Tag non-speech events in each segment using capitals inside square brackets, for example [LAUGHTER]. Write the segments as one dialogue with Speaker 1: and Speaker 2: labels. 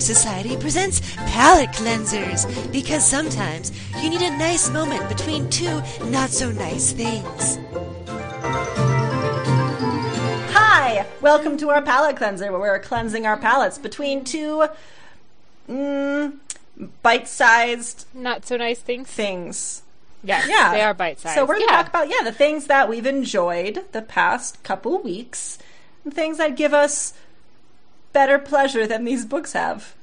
Speaker 1: Up Society presents palate cleansers because sometimes you need a nice moment between two not so nice things.
Speaker 2: Hi, welcome to our palate cleanser where we're cleansing our palates between two mm, bite-sized
Speaker 3: Not so nice things.
Speaker 2: things.
Speaker 3: Yes,
Speaker 2: Yeah,
Speaker 3: they are bite sized.
Speaker 2: So we're going to
Speaker 3: yeah.
Speaker 2: talk about yeah the things that we've enjoyed the past couple weeks, and things that give us better pleasure than these books have.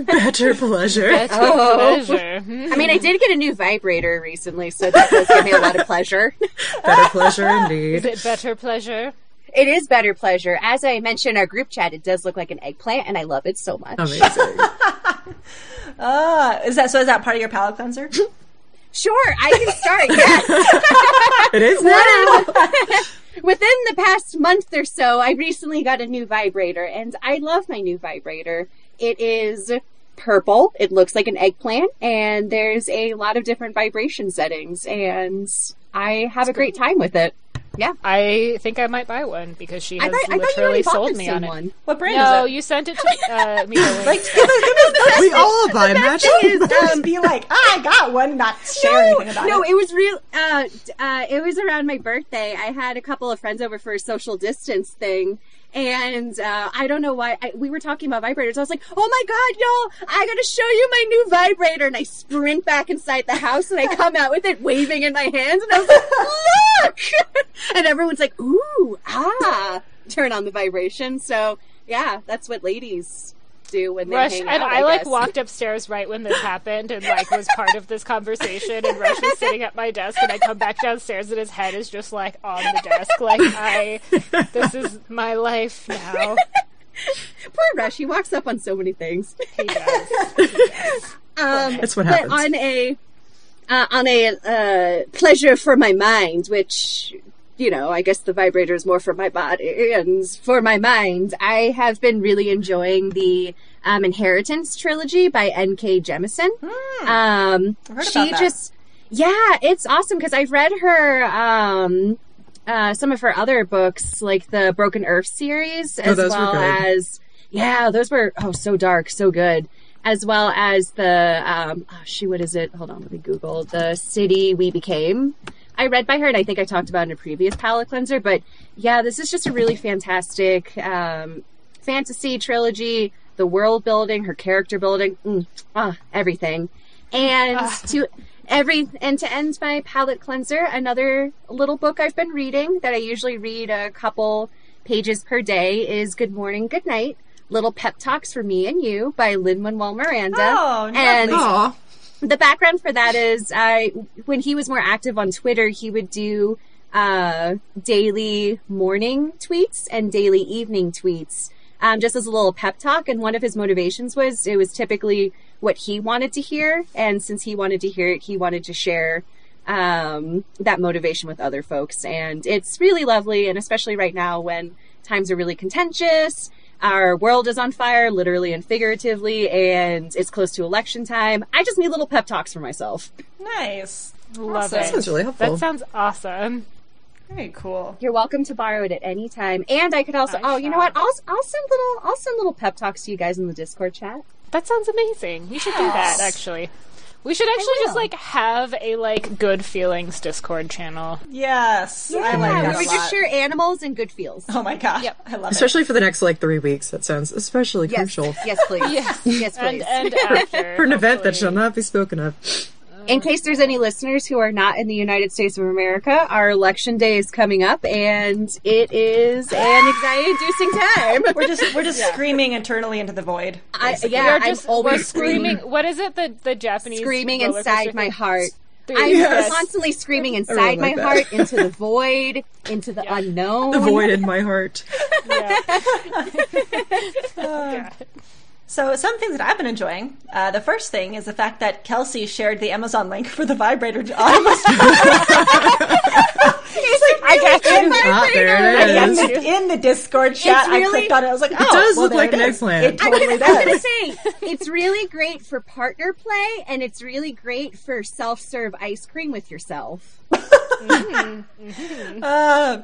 Speaker 4: Better pleasure.
Speaker 3: Better
Speaker 5: Oh.
Speaker 3: pleasure. Hmm. [LAUGHS]
Speaker 5: I mean, I did get a new vibrator recently, so that does give me a lot of pleasure. [LAUGHS]
Speaker 4: Better pleasure indeed.
Speaker 3: Is it better pleasure?
Speaker 5: It is better pleasure. As I mentioned in our group chat, it does look like an eggplant, and I love it so much.
Speaker 4: Amazing. [LAUGHS]
Speaker 2: Ah, is that so? Is that part of your palate cleanser?
Speaker 5: Sure, I can start. Yes.
Speaker 4: it is now.
Speaker 5: Within the past month or so, I recently got a new vibrator, and I love my new vibrator. It is purple. It looks like an eggplant, and there's a lot of different vibration settings, and I have a great time with it. Yeah.
Speaker 3: I think I might buy one because she
Speaker 5: I
Speaker 3: has
Speaker 5: thought, I thought you
Speaker 3: literally
Speaker 5: already bought
Speaker 3: sold
Speaker 5: the
Speaker 3: me
Speaker 5: same
Speaker 3: on it.
Speaker 5: one.
Speaker 2: What brand
Speaker 3: No,
Speaker 2: is it?
Speaker 3: you sent it to uh, [LAUGHS] me.
Speaker 2: Like, give us, give us,
Speaker 4: we all buy magic.
Speaker 2: don't just be like, I got one, not share anything about it.
Speaker 5: no,
Speaker 2: it.
Speaker 5: it was real. Uh, uh, it was around my birthday. I had a couple of friends over for a social distance thing, and uh, I don't know why I, we were talking about vibrators. I was like, "Oh my god, y'all! I gotta show you my new vibrator!" And I sprint back inside the house, and I come out with it waving in my hands, and I was like, "Look!" [LAUGHS] and everyone's like, "Ooh, ah!" Turn on the vibration. So yeah, that's what ladies do when they
Speaker 3: Rush
Speaker 5: hang
Speaker 3: and
Speaker 5: out.
Speaker 3: I, like walked upstairs right when this happened and like was part of this conversation and Rush was sitting at my desk and I come back downstairs and his head is just like on the desk like I this is my life now. [LAUGHS]
Speaker 5: Poor Rush. He walks up on so many things.
Speaker 3: He does. [LAUGHS]
Speaker 5: Um,
Speaker 4: That's what
Speaker 5: but
Speaker 4: happens.
Speaker 5: on a uh, on a uh, pleasure for my mind, which you know, I guess the vibrator is more for my body and for my mind. I have been really enjoying the um, Inheritance trilogy by N.K. Jemisin. Um,
Speaker 2: Hmm. heard
Speaker 5: she just, yeah, it's awesome because I've read her. Um, uh, some of her other books, like the Broken Earth series, as
Speaker 4: Oh, those
Speaker 5: well as yeah, those were oh so dark, so good. As well as the um, oh shoot, what is it? Hold on, let me Google the city we became. I read by her, and I think I talked about it in a previous palate cleanser. But yeah, this is just a really fantastic um, fantasy trilogy. The world building, her character building, mm, ah, everything, and to every and to end my palate cleanser, another little book I've been reading that I usually read a couple pages per day is Good Morning, Good Night. Little Pep Talks for Me and You by Lin Manuel Miranda.
Speaker 2: Oh,
Speaker 5: and
Speaker 2: lovely.
Speaker 5: The background for that is I when he was more active on Twitter, he would do uh, daily morning tweets and daily evening tweets, um, just as a little pep talk. And one of his motivations was it was typically what he wanted to hear, and since he wanted to hear it, he wanted to share um, that motivation with other folks. And it's really lovely, and especially right now when times are really contentious. Our world is on fire, literally and figuratively, and it's close to election time. I just need little pep talks for myself.
Speaker 2: nice.
Speaker 3: Love
Speaker 2: Awesome.
Speaker 3: it.
Speaker 4: That sounds really helpful.
Speaker 3: That sounds awesome.
Speaker 2: Very cool.
Speaker 5: You're welcome to borrow it at any time. And I could also,
Speaker 3: I
Speaker 5: oh, you know what? I'll, I'll send little, I'll send little pep talks to you guys in the Discord chat.
Speaker 3: That sounds amazing. We should do that actually. We should actually just
Speaker 5: oh,
Speaker 3: like have a like good feelings Discord channel.
Speaker 2: Yes, I like that
Speaker 5: we
Speaker 2: a
Speaker 5: would
Speaker 2: lot.
Speaker 5: just share animals and good feels.
Speaker 2: Oh my god,
Speaker 3: Yep.
Speaker 2: I love
Speaker 4: Especially for the next like three weeks. That sounds especially
Speaker 5: Yes,
Speaker 4: crucial.
Speaker 5: yes, please. [LAUGHS]
Speaker 3: Yes.
Speaker 5: yes, please.
Speaker 3: and [LAUGHS] after
Speaker 4: For an event that shall not be spoken of.
Speaker 5: In case there's any listeners who are not in the United States of America, our election day is coming up, and it is an [GASPS] anxiety-inducing time. [LAUGHS]
Speaker 2: We're just we're just screaming internally into the void.
Speaker 5: I,
Speaker 3: we
Speaker 5: yeah,
Speaker 3: are just
Speaker 5: I'm always
Speaker 3: we're screaming. What is it? The the Japanese
Speaker 5: screaming inside
Speaker 3: coaster
Speaker 5: my heart.
Speaker 3: Three-
Speaker 5: I'm
Speaker 3: yes.
Speaker 5: constantly screaming
Speaker 4: really
Speaker 5: inside my
Speaker 4: like that.
Speaker 5: heart into the [LAUGHS] void, into the
Speaker 3: Yeah.
Speaker 5: unknown.
Speaker 4: The void in my heart. [LAUGHS]
Speaker 3: Yeah.
Speaker 2: So some things that I've been enjoying. Uh, the first thing is the fact that Kelsey shared the Amazon link for the vibrator. [LAUGHS] [LAUGHS] I almost
Speaker 3: I got you.
Speaker 4: Ah, there it
Speaker 2: in
Speaker 4: is.
Speaker 2: the, in the Discord chat. I
Speaker 5: really-
Speaker 2: clicked on it. I was like, oh,
Speaker 4: does
Speaker 2: well,
Speaker 4: look like
Speaker 2: it
Speaker 4: an
Speaker 2: is.
Speaker 4: eggplant.
Speaker 2: It totally
Speaker 5: I was gonna say it's really great for partner play, and it's really great for self-serve ice cream with yourself. [LAUGHS] [LAUGHS]
Speaker 2: Uh,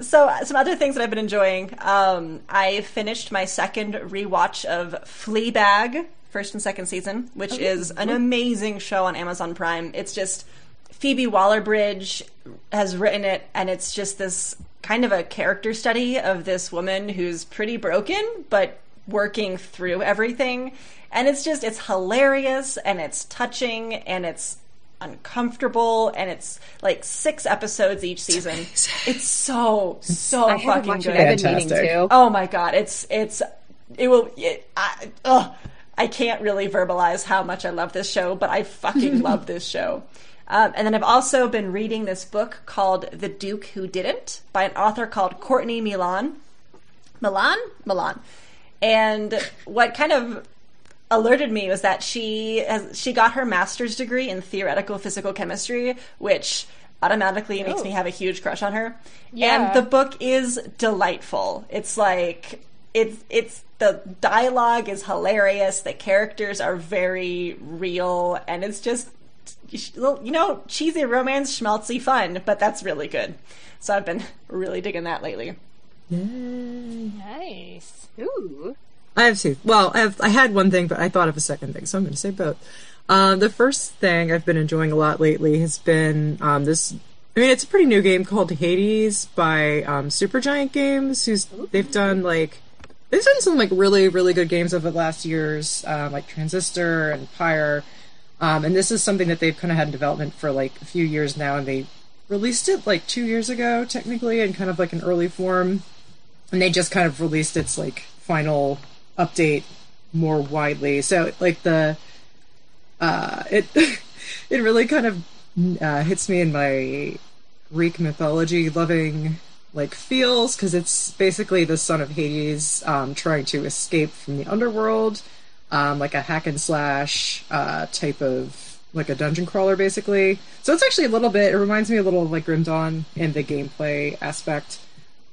Speaker 2: so some other things that I've been enjoying. Um, I finished my second rewatch of Fleabag, first and second season, which is an amazing show on Amazon Prime. It's just Phoebe Waller-Bridge has written it, and it's just this kind of a character study of this woman who's pretty broken, but working through everything. And it's just it's hilarious and it's touching and it's uncomfortable and it's like six episodes each season. It's so so
Speaker 5: I
Speaker 2: fucking good.
Speaker 5: it. I've been meaning
Speaker 4: Fantastic.
Speaker 5: to.
Speaker 2: Oh my god, it's it's it will. It, I, ugh, I can't really verbalize how much I love this show, but I fucking [LAUGHS] love this show. Um, and then I've also been reading this book called The Duke Who Didn't by an author called Courtney Milan. Milan? Milan. And what kind of alerted me was that she has she got her master's degree in theoretical physical chemistry, which automatically makes
Speaker 3: Oh.
Speaker 2: me have a huge crush on her.
Speaker 3: Yeah.
Speaker 2: And the book is delightful. It's like it's it's the dialogue is hilarious. The characters are very real, and it's just you know cheesy romance, schmaltzy fun. But that's really good. So I've been [LAUGHS] really digging that lately.
Speaker 3: Nice.
Speaker 5: Ooh.
Speaker 4: I have two. Well, I have. I had one thing, but I thought of a second thing, so I'm going to say both. Um, the first thing I've been enjoying a lot lately has been um, this. I mean, it's a pretty new game called Hades by um, Supergiant Games. Who's they've done like they've done some like really really good games over the last years, um, like Transistor and Pyre. Um, and this is something that they've kind of had in development for like a few years now, and they released it like two years ago, technically, in kind of like an early form and they just kind of released its like final update more widely. So like the uh, it [LAUGHS] it really kind of uh, hits me in my Greek mythology loving like feels because it's basically the son of Hades um, trying to escape from the underworld, um, like a hack and slash uh, type of like a dungeon crawler basically. So it's actually a little bit. It reminds me a little of like Grim Dawn in the gameplay aspect.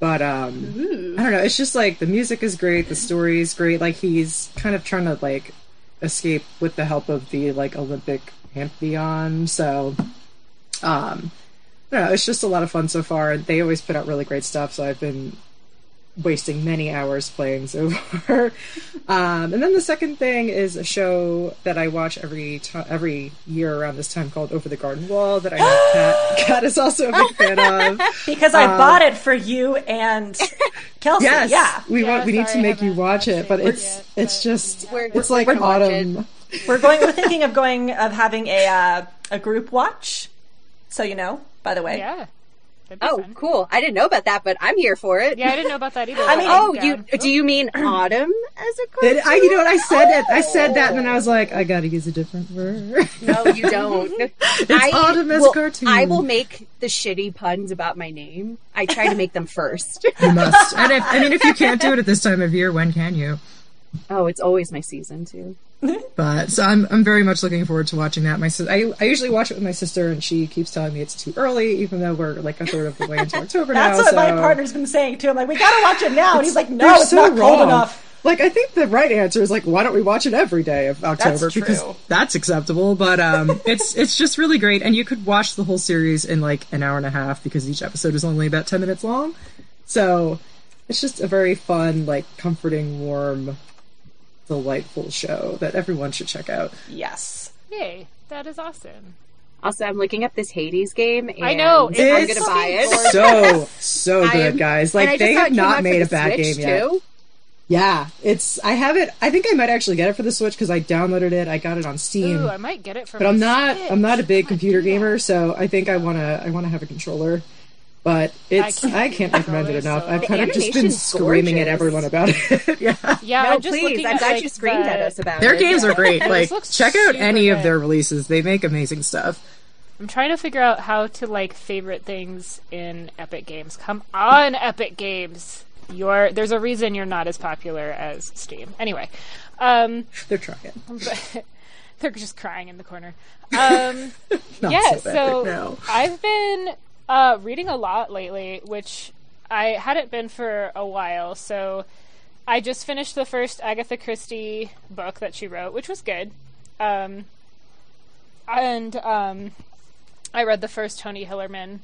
Speaker 4: But um I don't know, it's just like the music is great, the story is great. Like he's kind of trying to like escape with the help of the like Olympic pantheon. So um I don't know, it's just a lot of fun so far. And they always put out really great stuff, so I've been wasting many hours playing so far. [LAUGHS] um, and then the second thing is a show that I watch every ti every year around this time called Over the Garden Wall that I know [GASPS] Kat, Kat is also a big [LAUGHS] fan of.
Speaker 2: Because I bought it for you and [LAUGHS] Kelsey.
Speaker 4: Yes,
Speaker 2: Yeah.
Speaker 4: we
Speaker 3: Yeah,
Speaker 4: want we need to make you watch it, but it's
Speaker 3: yet,
Speaker 4: it's
Speaker 3: but
Speaker 4: just
Speaker 5: We're-
Speaker 4: it's
Speaker 5: we're
Speaker 4: like
Speaker 5: gonna
Speaker 4: autumn.
Speaker 2: We're going we're thinking of going of having a uh, a group watch. So you know, by the way.
Speaker 3: Yeah. That'd be
Speaker 5: Oh,
Speaker 3: fun.
Speaker 5: cool. I didn't know about that, but I'm here for it.
Speaker 3: Yeah, I didn't know about that either. [LAUGHS]
Speaker 2: I mean-
Speaker 5: Oh, you
Speaker 3: down.
Speaker 5: do you mean [CLEARS THROAT] autumn as a
Speaker 4: It,
Speaker 5: cartoon?
Speaker 4: I, you know what I said it. I said that, and then I was like, I gotta use a different word.
Speaker 5: No, you don't. [LAUGHS]
Speaker 4: It's autumn as a
Speaker 5: will,
Speaker 4: cartoon.
Speaker 5: I will make the shitty puns about my name. I try to make them first. [LAUGHS]
Speaker 4: you must. And if, I mean, if you can't do it at this time of year, when can you?
Speaker 5: Oh, it's always my season too.
Speaker 4: But so I'm I'm very much looking forward to watching that. My I I usually watch it with my sister, and she keeps telling me it's too early, even though we're like a third of the way into [LAUGHS] October
Speaker 2: That's
Speaker 4: now.
Speaker 2: what my partner's been saying too. I'm like, we gotta watch it now, and he's like, no, it's
Speaker 4: so
Speaker 2: not cold enough.
Speaker 4: Like I think the right answer is like, why don't we watch it every day of October
Speaker 2: true.
Speaker 4: because that's acceptable. But um, [LAUGHS] it's it's just really great, and you could watch the whole series in like an hour and a half because each episode is only about ten minutes long. So it's just a very fun, like comforting, warm, delightful show that everyone should check out.
Speaker 2: Yes.
Speaker 3: Yay. That is awesome.
Speaker 5: Also, I'm looking up this Hades game. And
Speaker 3: I know,
Speaker 5: I'm
Speaker 3: it's
Speaker 5: gonna buy it.
Speaker 4: So [LAUGHS] so good,
Speaker 5: am-
Speaker 4: guys! Like they have not made a bad
Speaker 5: Switch,
Speaker 4: game yet. Yeah, it's I have it. I think I might actually get it for the Switch because I downloaded it. I got it on Steam.
Speaker 3: Ooh, I might get it for
Speaker 4: but
Speaker 3: my
Speaker 4: I'm not
Speaker 3: Switch.
Speaker 4: I'm not a big computer gamer, so I think I wanna I wanna have a controller. But it's
Speaker 3: can't
Speaker 4: I [LAUGHS] can't, recommend it enough.
Speaker 3: so-
Speaker 4: I've kind of just been
Speaker 5: animation's
Speaker 4: screaming at everyone about it. [LAUGHS] yeah.
Speaker 3: Yeah,
Speaker 5: No,
Speaker 3: I'm just
Speaker 5: please. I'm
Speaker 3: at,
Speaker 5: glad
Speaker 3: like,
Speaker 5: you screamed
Speaker 3: the-
Speaker 5: at us about
Speaker 4: Their
Speaker 5: it.
Speaker 4: Their games are great. [LAUGHS] Like check out
Speaker 3: super
Speaker 4: any of their releases. They make amazing stuff.
Speaker 3: I'm trying to figure out how to like favorite things in Epic Games. Come on, Epic Games. You're there's a reason you're not as popular as Steam. Anyway, um,
Speaker 4: They're trying.
Speaker 3: but they're just crying in the corner. Um,
Speaker 4: Not
Speaker 3: yeah,
Speaker 4: so,
Speaker 3: so
Speaker 4: bad, no.
Speaker 3: I've been uh, reading a lot lately, which I hadn't been for a while. So I just finished the first Agatha Christie book that she wrote, which was good. Um, and um, I read the first Tony Hillerman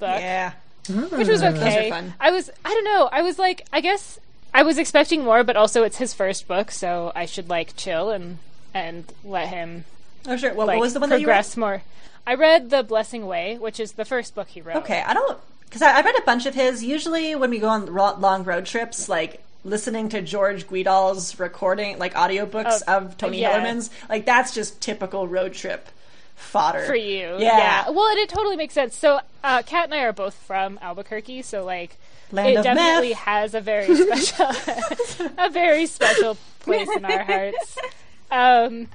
Speaker 3: book,
Speaker 2: Yeah.
Speaker 3: which was okay.
Speaker 2: fun.
Speaker 3: I was, I don't know, I was like, I guess I was expecting more, but also it's his first book, so I should like chill and and let him
Speaker 2: Oh, sure. What,
Speaker 3: like
Speaker 2: what was the one that you read?
Speaker 3: progress more. I read The Blessing Way, which is the first book he wrote.
Speaker 2: Okay, I don't because I, I read a bunch of his. Usually, when we go on ro- long road trips, like listening to George Guidall's recording, like audiobooks
Speaker 3: Oh,
Speaker 2: of Tony
Speaker 3: yeah.
Speaker 2: Hillerman's, like that's just typical road trip fodder
Speaker 3: for you.
Speaker 2: Yeah.
Speaker 3: Well, and it totally makes sense. So, uh, Kat and I are both from Albuquerque, so like
Speaker 2: Land
Speaker 3: it definitely
Speaker 2: meth.
Speaker 3: has a very special, [LAUGHS] [LAUGHS] a very special place in our hearts. [LAUGHS] Um,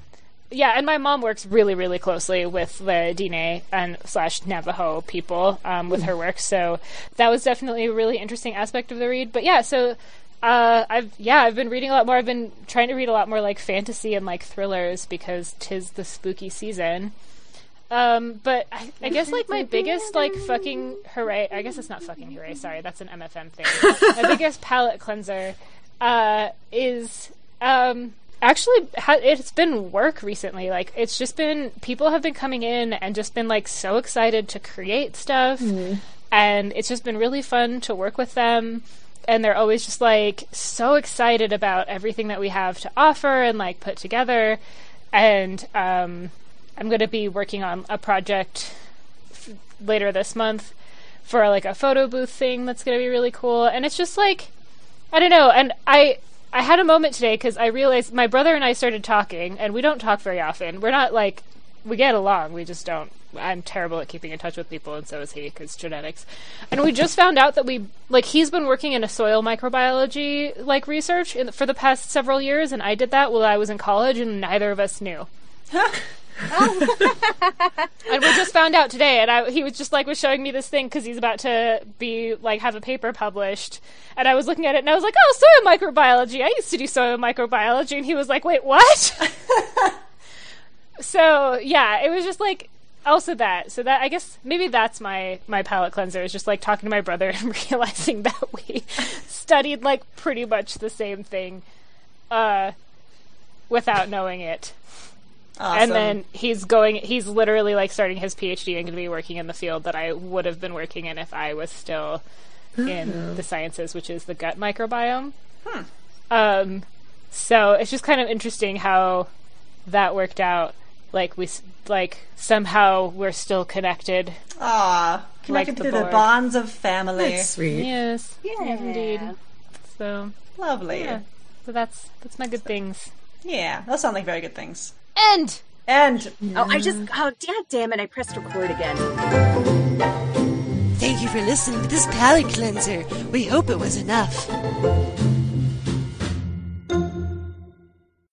Speaker 3: yeah, and my mom works really, really closely with the Diné and slash Navajo people um, with her work, so that was definitely a really interesting aspect of the read. But yeah, so. Uh, I've yeah, I've been reading a lot more. I've been trying to read a lot more like fantasy and like thrillers because tis the spooky season. Um, but I, I guess like my biggest like fucking hooray. I guess it's not fucking hooray. Sorry, that's an MFM thing. my biggest palate cleanser uh, is um, actually ha- it's been work recently. Like it's just been people have been coming in and just been like so excited to create stuff, and it's just been really fun to work with them. And they're always just like so excited about everything that we have to offer and like put together. And um, I'm going to be working on a project f- later this month for like a photo booth thing that's going to be really cool. And it's just like I don't know. And I I had a moment today because I realized my brother and I started talking, and we don't talk very often. We're not like we get along. We just don't. I'm terrible at keeping in touch with people, and so is he because genetics. And we just found out that we like he's been working in a soil microbiology like research in, for the past several years, and I did that while I was in college, and neither of us knew. [LAUGHS] [LAUGHS] and we just found out today and I, he was just like was showing me this thing because he's about to be like have a paper published. And i was looking at it and i was like oh soil microbiology. I used to do soil microbiology. And he was like wait what? [LAUGHS] So yeah it was just like also that. So that i guess maybe that's my my palate cleanser is just like talking to my brother [LAUGHS] and realizing that we studied like pretty much the same thing uh without knowing it
Speaker 2: Awesome.
Speaker 3: and then he's going he's literally like starting his phd and going to be working in the field that i would have been working in if i was still in the sciences which is the gut microbiome um so it's just kind of interesting how that worked out like we like somehow we're still connected
Speaker 2: Ah, connected
Speaker 3: Like the
Speaker 2: through the bonds of family.
Speaker 4: That's sweet.
Speaker 3: yes
Speaker 5: Yeah.
Speaker 3: indeed so
Speaker 2: Lovely.
Speaker 3: yeah
Speaker 2: Yeah.
Speaker 3: so that's that's my good things Yeah,
Speaker 2: those sound like very good things.
Speaker 3: And
Speaker 2: And
Speaker 5: Oh, I just oh god damn it! I pressed record again.
Speaker 1: Thank you for listening to this palate cleanser. We hope it was enough.